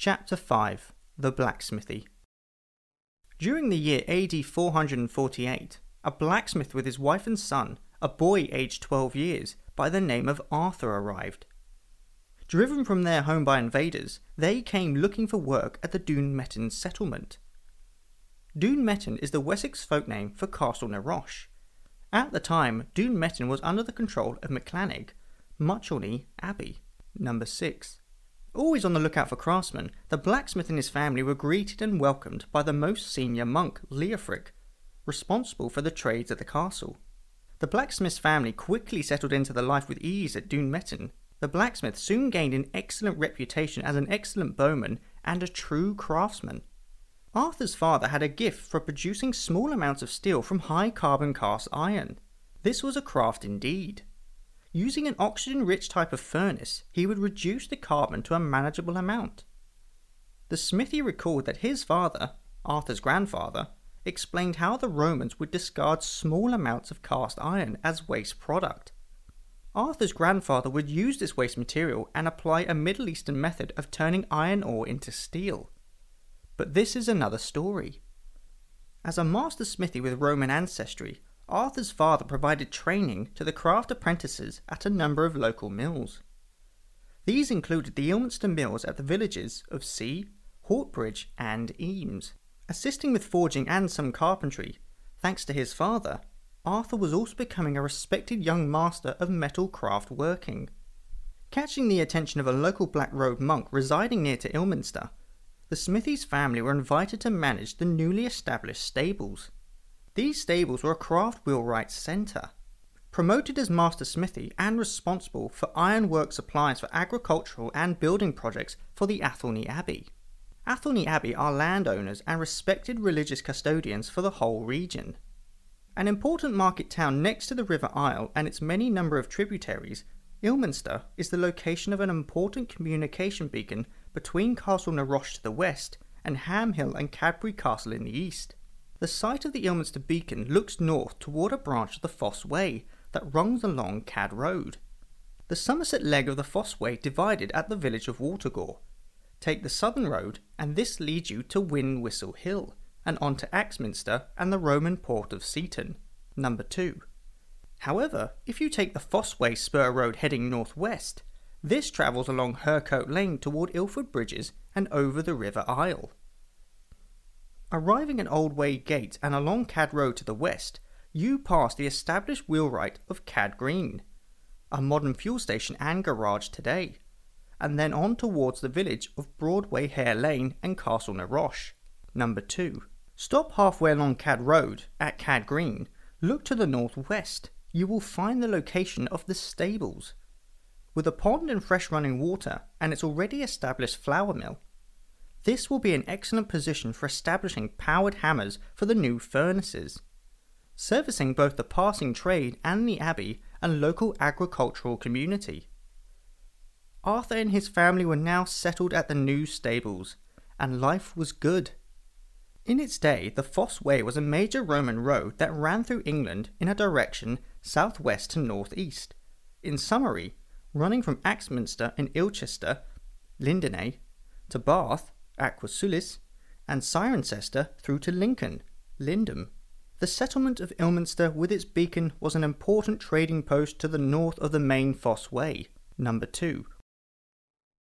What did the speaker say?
Chapter 5 The Blacksmithy During the year AD 448, a blacksmith with his wife and son, a boy aged 12 years, by the name of Arthur arrived. Driven from their home by invaders, they came looking for work at the Dun Metan settlement. Dun Metan is the Wessex folk name for Castle Neroche. At the time, Dun Metan was under the control of Maclannig, Muchelney Abbey. Number 6. Always on the lookout for craftsmen, the blacksmith and his family were greeted and welcomed by the most senior monk, Leofric, responsible for the trades at the castle. The blacksmith's family quickly settled into the life with ease at Dun Metan. The blacksmith soon gained an excellent reputation as an excellent bowman and a true craftsman. Arthur's father had a gift for producing small amounts of steel from high carbon cast iron. This was a craft indeed. Using an oxygen rich type of furnace, he would reduce the carbon to a manageable amount. The smithy recalled that his father, Arthur's grandfather, explained how the Romans would discard small amounts of cast iron as waste product. Arthur's grandfather would use this waste material and apply a Middle Eastern method of turning iron ore into steel. But this is another story. As a master smithy with Roman ancestry, Arthur's father provided training to the craft apprentices at a number of local mills. These included the Ilminster mills at the villages of C, Hortbridge, and Eames. Assisting with forging and some carpentry, thanks to his father, Arthur was also becoming a respected young master of metal craft working. Catching the attention of a local Black Robe monk residing near to Ilminster, the Smithies family were invited to manage the newly established stables. These stables were a craft wheelwright's centre. Promoted as master smithy and responsible for ironwork supplies for agricultural and building projects for the Athelney Abbey. Athelney Abbey are landowners and respected religious custodians for the whole region. An important market town next to the River Isle and its many number of tributaries, Ilminster is the location of an important communication beacon between Castle Neroche to the west and Ham Hill and Cadbury Castle in the east. The site of the Ilminster Beacon looks north toward a branch of the Fosse Way that runs along Cad Road. The Somerset leg of the Fosse Way divided at the village of Watergore. Take the southern road, and this leads you to Windwhistle Hill, and on to Axminster and the Roman port of Seaton. Number 2. However, if you take the Fosse Way spur road heading northwest, this travels along Hercote Lane toward Ilford Bridges and over the River Isle. Arriving at Old Way Gate and along Cad Road to the west, you pass the established wheelwright of Cad Green, a modern fuel station and garage today, and then on towards the village of Broadway Hare Lane and Castle Neroche. Number 2. Stop halfway along Cad Road at Cad Green, look to the northwest. You will find the location of the stables. With a pond and fresh running water and its already established flour mill, this will be an excellent position for establishing powered hammers for the new furnaces, servicing both the passing trade and the abbey and local agricultural community. Arthur and his family were now settled at the new stables, and life was good. In its day, the Fosse Way was a major Roman road that ran through England in a direction southwest to northeast. In summary, running from Axminster in Ilchester, Lindinis, to Bath, Aquae Sulis, and Cirencester through to Lincoln, Lindum. The settlement of Ilminster with its beacon was an important trading post to the north of the main Fosse Way. Number 2.